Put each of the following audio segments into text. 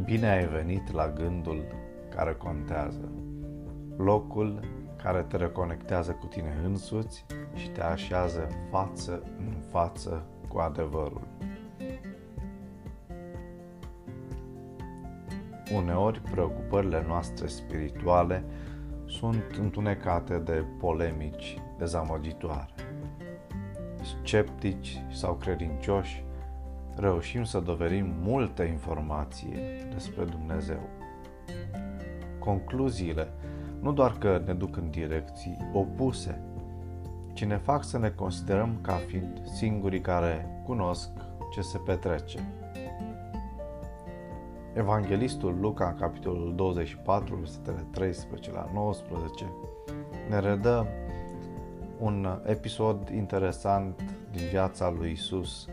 Bine ai venit la gândul care contează, locul care te reconectează cu tine însuți și te așează față în față cu adevărul. Uneori, preocupările noastre spirituale sunt întunecate de polemici dezamăgitoare. Sceptici sau credincioși reușim să dovedim multă informație despre Dumnezeu. Concluziile nu doar că ne duc în direcții opuse, ci ne fac să ne considerăm ca fiind singurii care cunosc ce se petrece. Evanghelistul Luca, în capitolul 24, versetele 13 la 19, ne redă un episod interesant din viața lui Isus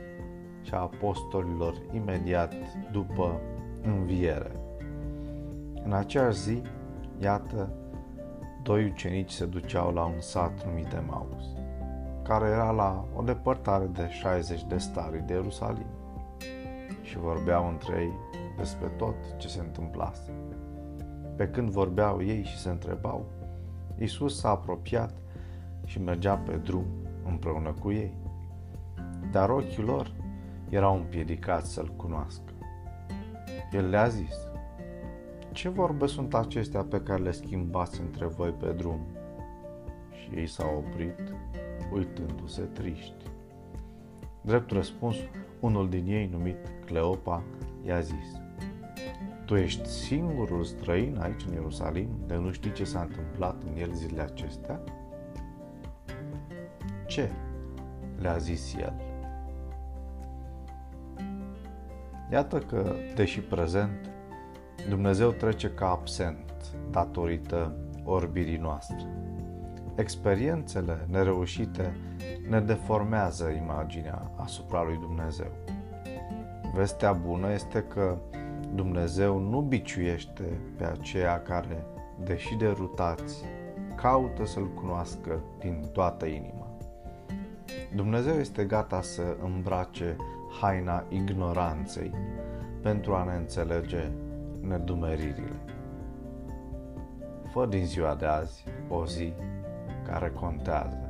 și a apostolilor imediat după înviere. În aceeași zi, iată, doi ucenici se duceau la un sat numit Emaus, care era la o depărtare de 60 de stari de Ierusalim și vorbeau între ei despre tot ce se întâmplase. Pe când vorbeau ei și se întrebau, Isus s-a apropiat și mergea pe drum împreună cu ei. Dar ochii lor erau împiedicați să-l cunoască. El le-a zis, ce vorbe sunt acestea pe care le schimbați între voi pe drum? Și ei s-au oprit, uitându-se triști. Drept răspuns, unul din ei, numit Cleopa, i-a zis, Tu ești singurul străin aici în Ierusalim de nu știi ce s-a întâmplat în el zilele acestea? Ce? le-a zis el. Iată că, deși prezent, Dumnezeu trece ca absent datorită orbirii noastre. Experiențele nereușite ne deformează imaginea asupra lui Dumnezeu. Vestea bună este că Dumnezeu nu biciuiește pe aceia care, deși derutați, caută să-L cunoască din toată inima. Dumnezeu este gata să îmbrace haina ignoranței pentru a ne înțelege nedumeririle. Fă din ziua de azi o zi care contează.